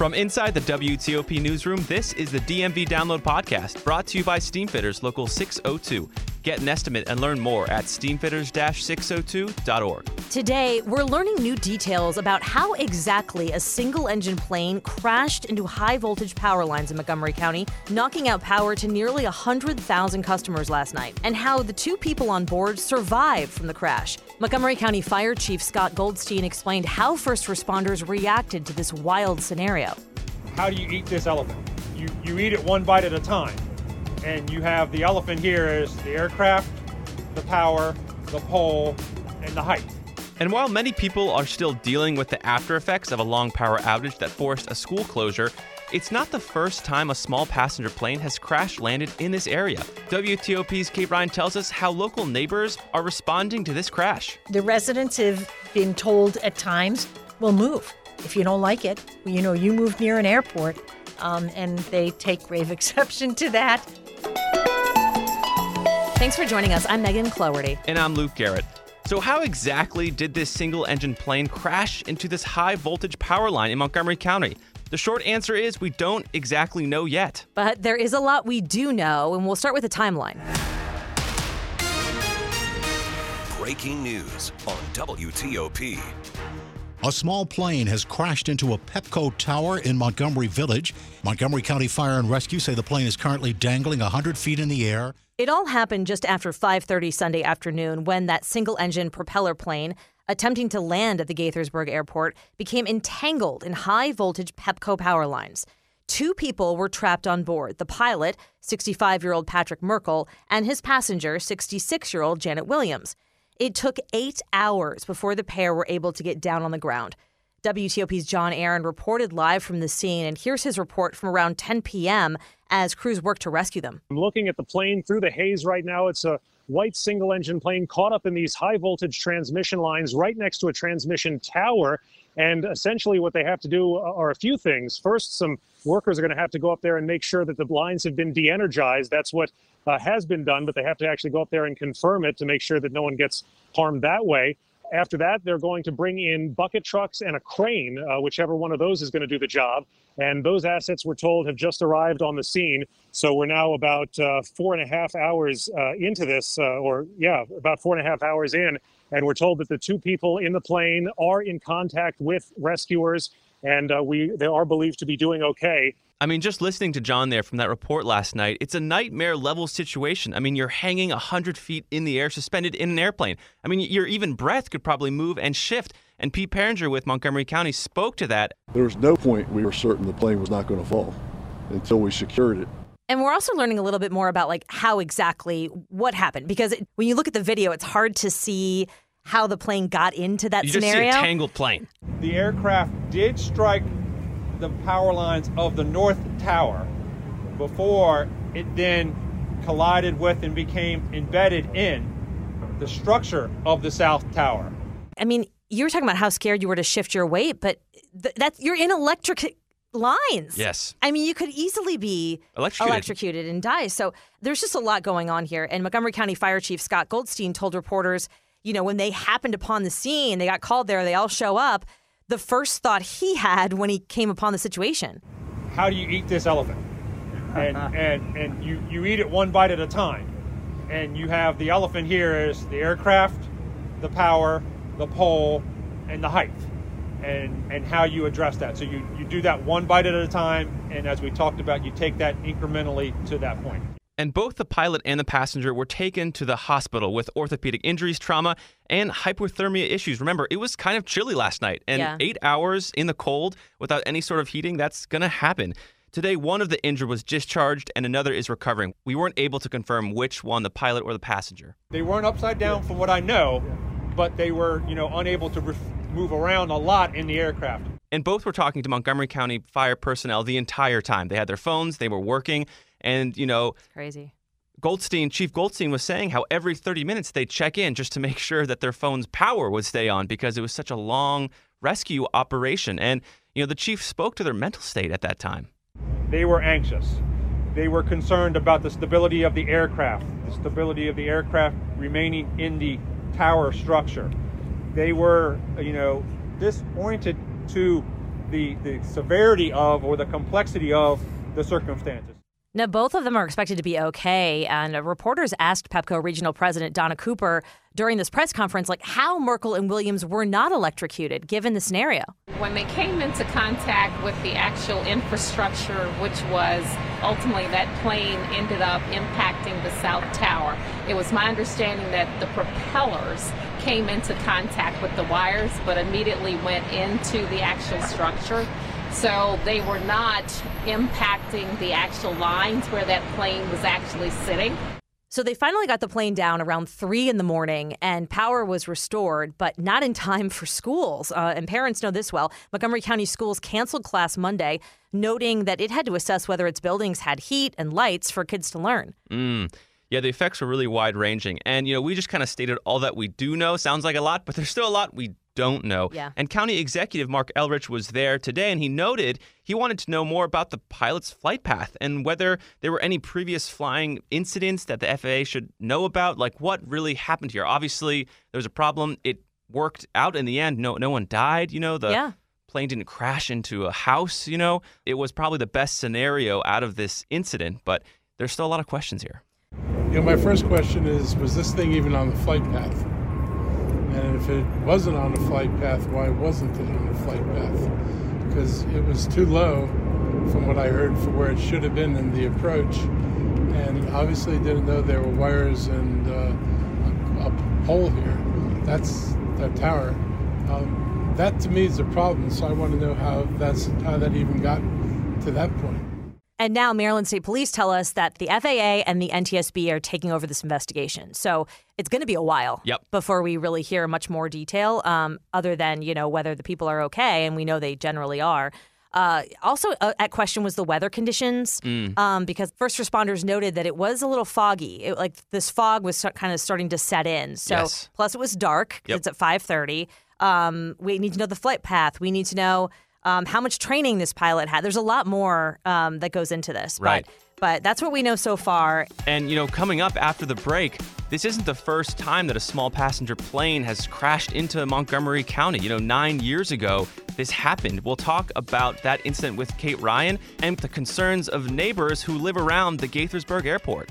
From inside the WTOP newsroom, this is the DMV Download Podcast, brought to you by Steamfitters Local 602. Get an estimate and learn more at steamfitters-602.org. Today, we're learning new details about how exactly a single engine plane crashed into high voltage power lines in Montgomery County, knocking out power to nearly 100,000 customers last night, and how the two people on board survived from the crash. Montgomery County Fire Chief Scott Goldstein explained how first responders reacted to this wild scenario. How do you eat this elephant? You, you eat it one bite at a time and you have the elephant here is the aircraft, the power, the pole, and the height. And while many people are still dealing with the after effects of a long power outage that forced a school closure, it's not the first time a small passenger plane has crash landed in this area. WTOP's Kate Ryan tells us how local neighbors are responding to this crash. The residents have been told at times, "We'll move. If you don't like it, you know, you move near an airport. Um, and they take grave exception to that. Thanks for joining us. I'm Megan Cloherty. And I'm Luke Garrett. So, how exactly did this single engine plane crash into this high voltage power line in Montgomery County? The short answer is we don't exactly know yet. But there is a lot we do know, and we'll start with a timeline. Breaking news on WTOP. A small plane has crashed into a Pepco tower in Montgomery Village. Montgomery County Fire and Rescue say the plane is currently dangling 100 feet in the air. It all happened just after 5:30 Sunday afternoon when that single-engine propeller plane attempting to land at the Gaithersburg airport became entangled in high-voltage Pepco power lines. Two people were trapped on board the pilot, 65 year old Patrick Merkle, and his passenger, 66 year old Janet Williams. It took eight hours before the pair were able to get down on the ground. WTOP's John Aaron reported live from the scene, and here's his report from around 10 p.m. as crews worked to rescue them. I'm looking at the plane through the haze right now. It's a white single engine plane caught up in these high voltage transmission lines right next to a transmission tower. And essentially, what they have to do are a few things. First, some workers are going to have to go up there and make sure that the lines have been de energized. That's what uh, has been done, but they have to actually go up there and confirm it to make sure that no one gets harmed that way. After that, they're going to bring in bucket trucks and a crane, uh, whichever one of those is going to do the job. And those assets, we're told, have just arrived on the scene. So we're now about uh, four and a half hours uh, into this, uh, or yeah, about four and a half hours in. And we're told that the two people in the plane are in contact with rescuers, and uh, we they are believed to be doing okay. I mean, just listening to John there from that report last night, it's a nightmare level situation. I mean, you're hanging 100 feet in the air, suspended in an airplane. I mean, your even breath could probably move and shift. And Pete Piringer with Montgomery County spoke to that. There was no point we were certain the plane was not going to fall until we secured it. And we're also learning a little bit more about like how exactly what happened because it, when you look at the video, it's hard to see how the plane got into that you scenario. Just see a tangled plane. The aircraft did strike the power lines of the North Tower before it then collided with and became embedded in the structure of the South Tower. I mean, you were talking about how scared you were to shift your weight, but th- that's you're in electric lines. Yes. I mean, you could easily be electrocuted. electrocuted and die. So there's just a lot going on here. And Montgomery County Fire Chief Scott Goldstein told reporters, you know, when they happened upon the scene, they got called there, they all show up the first thought he had when he came upon the situation. How do you eat this elephant? And and and you you eat it one bite at a time. And you have the elephant here is the aircraft, the power, the pole, and the height. And and how you address that. So you, you do that one bite at a time and as we talked about, you take that incrementally to that point and both the pilot and the passenger were taken to the hospital with orthopedic injuries, trauma, and hypothermia issues. Remember, it was kind of chilly last night, and yeah. eight hours in the cold without any sort of heating, that's going to happen. Today, one of the injured was discharged and another is recovering. We weren't able to confirm which one, the pilot or the passenger. They weren't upside down from what I know, but they were, you know, unable to re- move around a lot in the aircraft. And both were talking to Montgomery County fire personnel the entire time. They had their phones, they were working, and, you know, Crazy. Goldstein, Chief Goldstein was saying how every 30 minutes they check in just to make sure that their phone's power would stay on because it was such a long rescue operation. And, you know, the chief spoke to their mental state at that time. They were anxious. They were concerned about the stability of the aircraft, the stability of the aircraft remaining in the tower structure. They were, you know, disoriented to the, the severity of or the complexity of the circumstances. Now, both of them are expected to be okay. And reporters asked Pepco Regional President Donna Cooper during this press conference, like, how Merkle and Williams were not electrocuted given the scenario. When they came into contact with the actual infrastructure, which was ultimately that plane ended up impacting the South Tower, it was my understanding that the propellers came into contact with the wires, but immediately went into the actual structure. So they were not impacting the actual lines where that plane was actually sitting. So they finally got the plane down around three in the morning and power was restored, but not in time for schools. Uh, and parents know this well. Montgomery County Schools canceled class Monday, noting that it had to assess whether its buildings had heat and lights for kids to learn. Mm. Yeah, the effects were really wide ranging. And, you know, we just kind of stated all that we do know. Sounds like a lot, but there's still a lot we don't know. Yeah. And County Executive Marc Elrich was there today, and he noted he wanted to know more about the pilot's flight path and whether there were any previous flying incidents that the FAA should know about. Like, what really happened here? Obviously, there was a problem. It worked out in the end. No, no one died. You know, the Yeah. plane didn't crash into a house. You know, it was probably the best scenario out of this incident, but there's still a lot of questions here. You know, my first question is was this thing even on the flight path? And if it wasn't on the flight path, why wasn't it on the flight path? Because it was too low from what I heard for where it should have been in the approach. And obviously didn't know there were wires and uh, a, a pole here. That's the tower. Um, that to me is a problem. So I want to know how that's how that even got to that point. And now Maryland State Police tell us that the FAA and the NTSB are taking over this investigation. So it's going to be a while Yep. before we really hear much more detail, um, other than you know whether the people are okay, and we know they generally are. Uh, also, uh, at question was the weather conditions, Mm. um, because first responders noted that it was a little foggy. It, like this fog was kind of starting to set in. So Yes. plus it was dark. Yep. It's at five thirty. Um, we need to know the flight path. We need to know um, how much training this pilot had. There's a lot more um, that goes into this. Right. But, but that's what we know so far. And, you know, coming up after the break, this isn't the first time that a small passenger plane has crashed into Montgomery County. You know, nine years ago, this happened. We'll talk about that incident with Kate Ryan and the concerns of neighbors who live around the Gaithersburg Airport.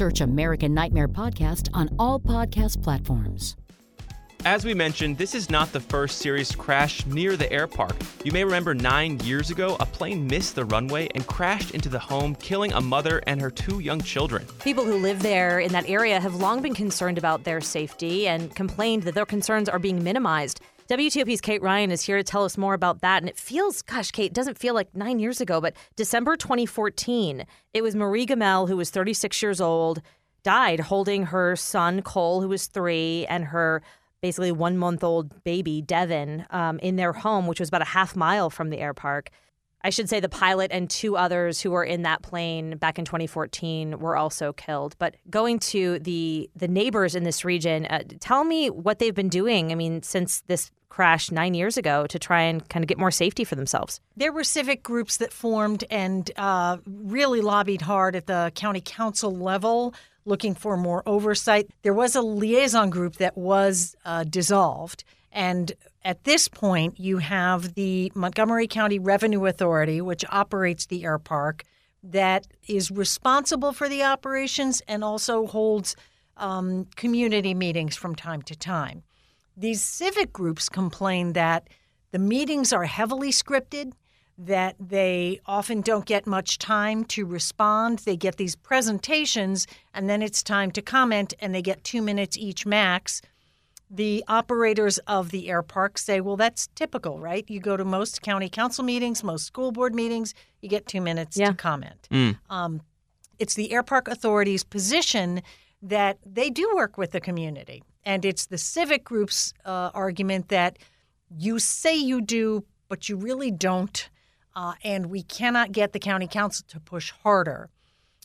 Search American Nightmare Podcast on all podcast platforms. As we mentioned, this is not the first serious crash near the air park. You may remember nine years ago, a plane missed the runway and crashed into the home, killing a mother and her two young children. People who live there in that area have long been concerned about their safety and complained that their concerns are being minimized. WTOP's Kate Ryan is here to tell us more about that. And it feels, gosh, Kate, doesn't feel like nine years ago, but December 2014, it was Marie Gemmell, who was 36 years old, died holding her son, Cole, who was three, and her basically one month old baby, Devin, um, in their home, which was about a half mile from the air park. I should say the pilot and two others who were in that plane back in 2014 were also killed. But going to the the neighbors in this region, uh, tell me what they've been doing. I mean, since this crash nine years ago, to try and kind of get more safety for themselves. There were civic groups that formed and uh, really lobbied hard at the county council level, looking for more oversight. There was a liaison group that was uh, dissolved. And at this point, you have the Montgomery County Revenue Authority, which operates the air park, that is responsible for the operations and also holds um, community meetings from time to time. These civic groups complain that the meetings are heavily scripted, that they often don't get much time to respond. They get these presentations, and then it's time to comment, and they get two minutes each max the operators of the air park say, well, that's typical, right? You go to most county council meetings, most school board meetings, you get two minutes yeah. to comment. Mm. Um, it's the air park authority's position that they do work with the community. And it's the civic group's uh, argument that you say you do, but you really don't. Uh, and we cannot get the county council to push harder.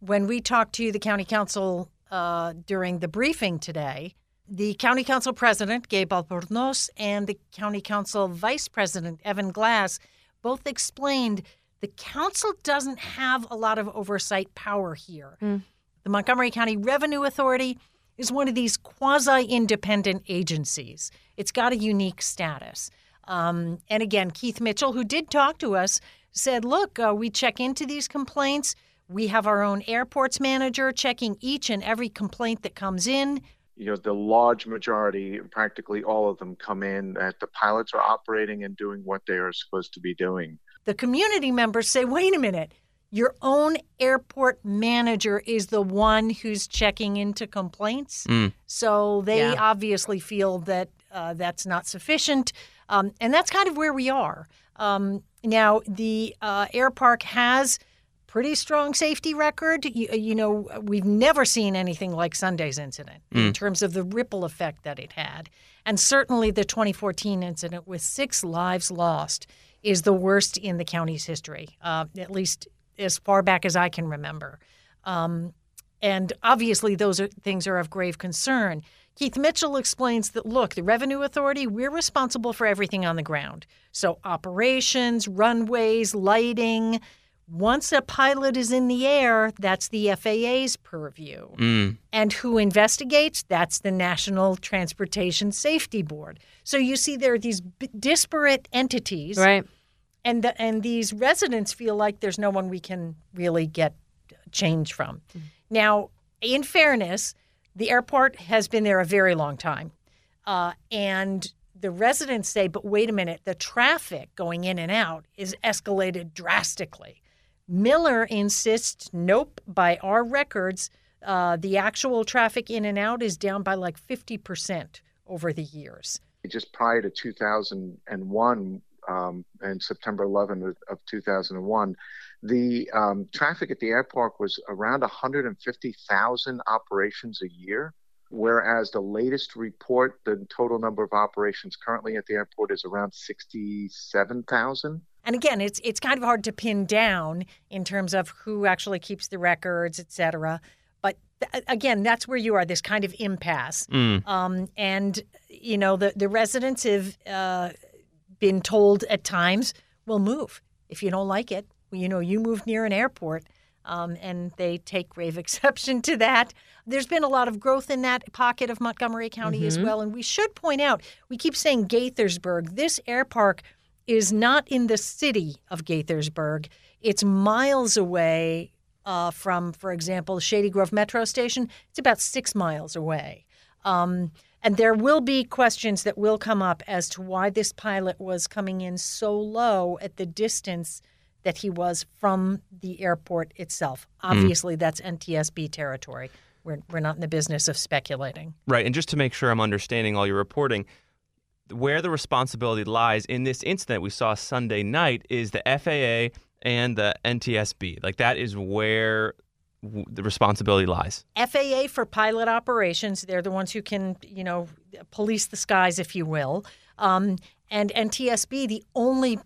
When we talked to the county council uh, during the briefing today, the county council president, Gabe Albornoz, and the county council vice president, Evan Glass, both explained the council doesn't have a lot of oversight power here. Mm. The Montgomery County Revenue Authority is one of these quasi independent agencies, it's got a unique status. Um, and again, Keith Mitchell, who did talk to us, said, Look, uh, we check into these complaints. We have our own airports manager checking each and every complaint that comes in you know the large majority practically all of them come in that the pilots are operating and doing what they are supposed to be doing. The community members say wait a minute. Your own airport manager is the one who's checking into complaints? Mm. so they Yeah. obviously feel that uh, that's not sufficient. Um, and that's kind of where we are. Um, now the uh, air park has pretty strong safety record. You, you, know, we've never seen anything like Sunday's incident in Mm. terms of the ripple effect that it had. And certainly the 2014 incident with six lives lost is the worst in the county's history, uh, at least as far back as I can remember. Um, and obviously, those are, things are of grave concern. Keith Mitchell explains that look, the Revenue Authority, we're responsible for everything on the ground. So, operations, runways, lighting. Once a pilot is in the air, that's the FAA's purview. Mm. And who investigates? That's the National Transportation Safety Board. So you see, there are these b- disparate entities. Right. And, the, and these residents feel like there's no one we can really get change from. Now, in fairness, the airport has been there a very long time. Uh, and the residents say, but wait a minute, the traffic going in and out is escalated drastically. Miller insists, nope, by our records, uh, the actual traffic in and out is down by like 50% over the years. just prior to 2001 um, and September 11 of, of 2001, the um, traffic at the airport was around 150,000 operations a year, whereas the latest report, the total number of operations currently at the airport is around 67,000. And again, it's it's kind of hard to pin down in terms of who actually keeps the records, et cetera. But th- again, that's where you are, this kind of impasse. Mm. Um, and you know, the the residents have uh, been told at times, will move if you don't like it." Well, you know, you move near an airport, um, and they take grave exception to that. There's been a lot of growth in that pocket of Montgomery County as Mhm. well, and we should point out we keep saying Gaithersburg. This air park is not in the city of Gaithersburg. It's miles away uh, from, for example, Shady Grove Metro Station. It's about six miles away. Um, and there will be questions that will come up as to why this pilot was coming in so low at the distance that he was from the airport itself. Obviously, that's NTSB territory. We're, we're not in the business of speculating. Right. And just to make sure I'm understanding all your reporting, where the responsibility lies in this incident we saw Sunday night is the FAA and the NTSB. Like that is where w- the responsibility lies. FAA for pilot operations, they're the ones who can, you know, police the skies, if you will. Um, and NTSB, the only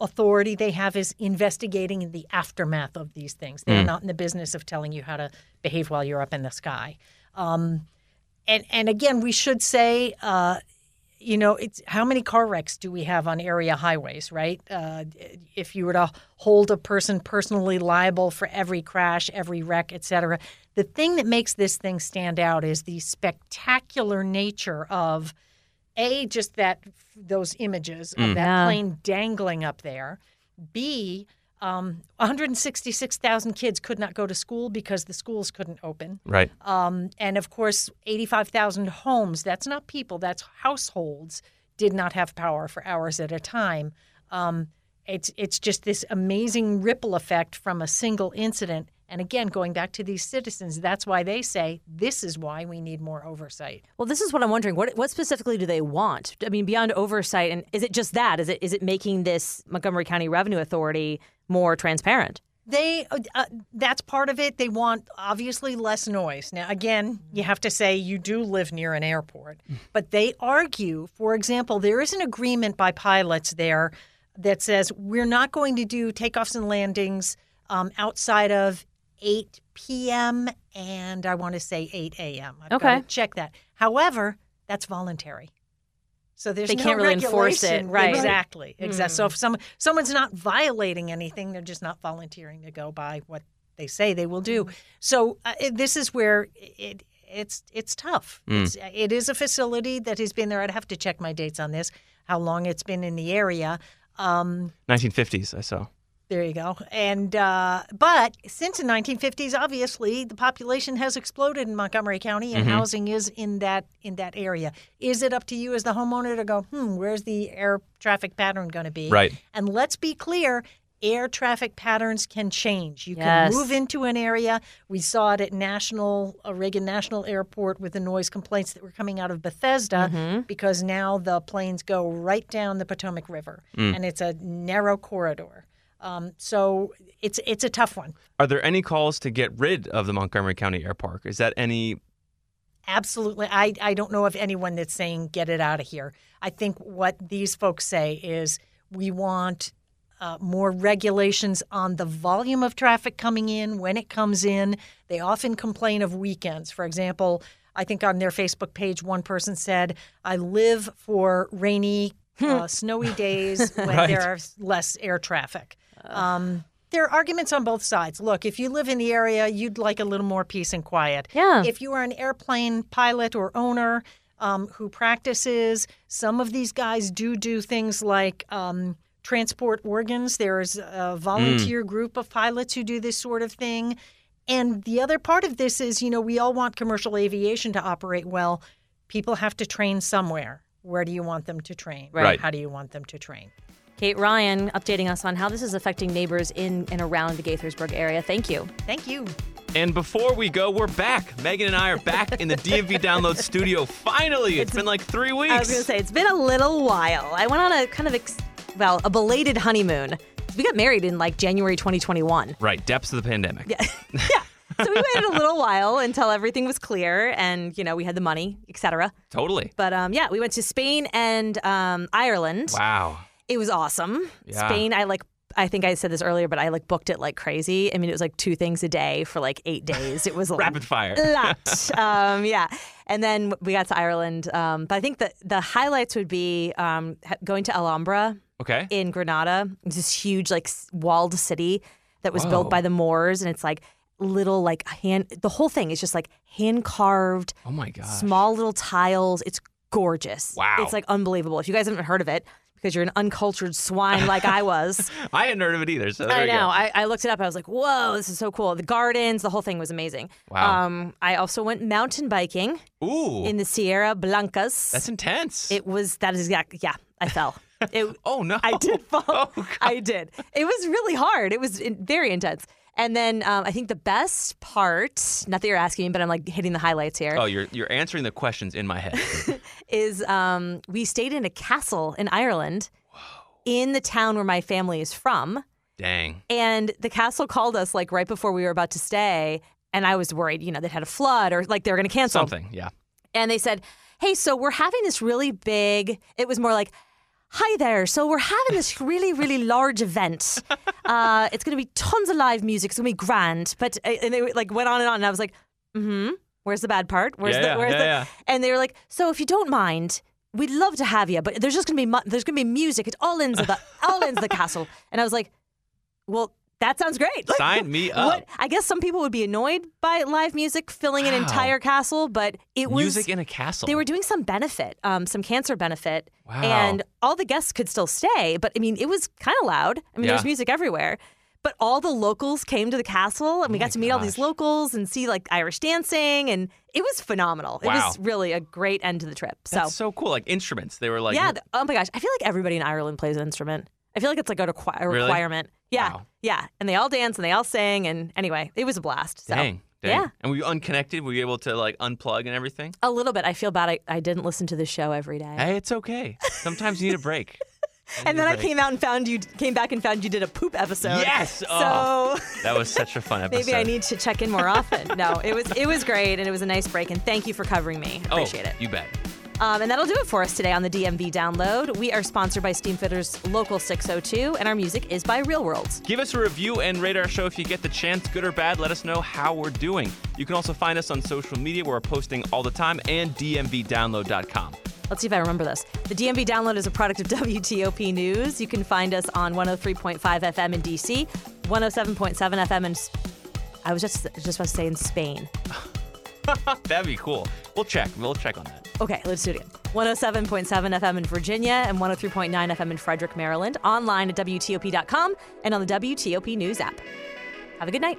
authority they have is investigating the aftermath of these things. They're Mm. not in the business of telling you how to behave while you're up in the sky. Um, and and again, we should say, uh, you know, it's how many car wrecks do we have on area highways, right? Uh, if you were to hold a person personally liable for every crash, every wreck, et cetera, the thing that makes this thing stand out is the spectacular nature of a just that those images of Mm. that Yeah. plane dangling up there. B, um, 166,000 kids could not go to school because the schools couldn't open. Right. Um, and of course, 85,000 homes, that's not people, that's households, did not have power for hours at a time. Um, it's, it's just this amazing ripple effect from a single incident. And again, going back to these citizens, that's why they say this is why we need more oversight. Well, this is what I'm wondering. What what specifically do they want? I mean, beyond oversight, and is it just that? Is it is it making this Montgomery County Revenue Authority more transparent? They uh, uh, that's part of it. They want obviously less noise. Now again, you have to say you do live near an airport. But they argue, for example, there is an agreement by pilots there that says we're not going to do takeoffs and landings um, outside of 8 p.m. and I want to say 8 a.m. I've got Okay. to check that. However, that's voluntary. So there's They no can't really enforce it, right. Exactly. Exactly. So Mm. if some someone's not violating anything, they're just not volunteering to go by what they say they will do. So uh, it- this is where it it's it's tough. Mm. It's, it is a facility that has been there. I'd have to check my dates on this. How long it's been in the area. Um, 1950s, I saw. There you go. And uh, but since the 1950s, obviously the population has exploded in Montgomery County, and Mhm. housing is in that in that area. Is it up to you as the homeowner to go, hmm, where's the air traffic pattern going to be? Right. And let's be clear. Air traffic patterns can change. You Yes. can move into an area. We saw it at National uh, Reagan National Airport with the noise complaints that were coming out of Bethesda Mhm. because now the planes go right down the Potomac River, Mm. and it's a narrow corridor. Um, so it's it's a tough one. Are there any calls to get rid of the Montgomery County Air Park? Is that any? Absolutely, I I don't know of anyone that's saying get it out of here. I think what these folks say is we want. Uh, more regulations on the volume of traffic coming in when it comes in. They often complain of weekends. For example, I think on their Facebook page, one person said, "I live for rainy, uh, snowy days when Right. there are less air traffic." Um, there are arguments on both sides. Look, if you live in the area, you'd like a little more peace and quiet. Yeah. If you are an airplane pilot or owner um, who practices, some of these guys do do things like um, transport organs. There's a volunteer group of pilots who do this sort of thing. And the other part of this is, you know, we all want commercial aviation to operate well. People have to train somewhere. Where do you want them to train? Right. How do you want them to train? Kate Ryan updating us on how this is affecting neighbors in and around the Gaithersburg area. Thank you. Thank you. And before we go, we're back. Megan and I are back in the DMV Download Studio. Finally, it's been like three weeks. I was going to say, it's been a little while. I went on a kind of, ex- well, a belated honeymoon. We got married in like January 2021. Right, depths of the pandemic. Yeah. So we waited a little while until everything was clear and, you know, we had the money, etc. Totally. But um, yeah, we went to Spain and um, Ireland. Wow. It was awesome. Yeah. Spain, I like. I think I said this earlier, but I like booked it like crazy. I mean, it was like two things a day for like eight days. It was a Rapid fire. lot. um, yeah, and then we got to Ireland. Um, but I think that the highlights would be um, going to Alhambra Okay. in Granada. It's this huge like walled city that was Whoa. built by the Moors, and it's like little like hand. The whole thing is just like hand carved. Oh my god! Small little tiles. It's gorgeous. Wow. It's like unbelievable. If you guys haven't heard of it. Because you're an uncultured swine like I was. I hadn't heard of it either. So there I know. I, I looked it up. I was like, whoa, this is so cool. The gardens, the whole thing was amazing. Wow. Um, I also went mountain biking Ooh. in the Sierra Blancas. That's intense. It was, that is exact. Yeah, I fell. It, oh, no. I did fall. I did. It was really hard. It was very intense. And then um, I think the best part, not that you're asking me, but I'm like hitting the highlights here, Oh, you're you're answering the questions in my head. Is um, we stayed in a castle in Ireland in the town where my family is from. Dang. And the castle called us like right before we were about to stay. And I was worried, you know, they'd had a flood or like they were going to cancel. Something. Yeah. And they said, hey, so we're having this really big, it was more like Hi there. So we're having this really, really large event. Uh, it's going to be tons of live music. It's going to be grand. But uh, and they like went on and on, and I was like, mm-hmm. Where's the bad part? Where's Yeah, the yeah, where's yeah, the? And they were like, so if you don't mind, we'd love to have you, but there's just going to be mu- there's to be music at all ends of the all ends the castle. And I was like, well. That sounds great. Like, Sign me up. What, I guess some people would be annoyed by live music filling an entire castle, but it was Music in a castle. they were doing some benefit, um, some cancer benefit, Wow. and all the guests could still stay. But I mean, it was kind of loud. I mean, there's Yeah. music everywhere. But all the locals came to the castle, and we Oh got to meet all these locals and see like Irish dancing, and it was phenomenal. It was really a great end to the trip. So, That's so cool. Like instruments. They were like, yeah. th- oh my gosh, I feel like everybody in Ireland plays an instrument. I feel like it's like a, a Really? requirement. Yeah, Wow. yeah. And they all dance and they all sing, and anyway, it was a blast. So, dang, dang. Yeah. And were you unconnected? Were you able to like unplug and everything? A little bit. I feel bad. I, I didn't listen to the show every day. Hey, it's okay. Sometimes you need a break. and then I came out and found you came back and found you did a poop episode. Yes! So Oh, That was such a fun episode. maybe I need to check in more often. no, it was it was great and it was a nice break and thank you for covering me. Appreciate oh, it. You bet. Um, and that'll do it for us today on the DMV download. We are sponsored by Steamfitters Local 602 and our music is by Real Worlds. Give us a review and rate our show if you get the chance, good or bad. Let us know how we're doing. You can also find us on social media. We're posting all the time and dmvdownload.com. Let's see if I remember this. The DMV download is a product of WTOP News. You can find us on 103.5 FM in DC, 107.7 FM in I was just just about to say in Spain. That'd be cool. We'll check. We'll check on that. Okay, let's do it again. 107.7 FM in Virginia and 103.9 FM in Frederick, Maryland. Online at WTOP.com and on the WTOP News app. Have a good night.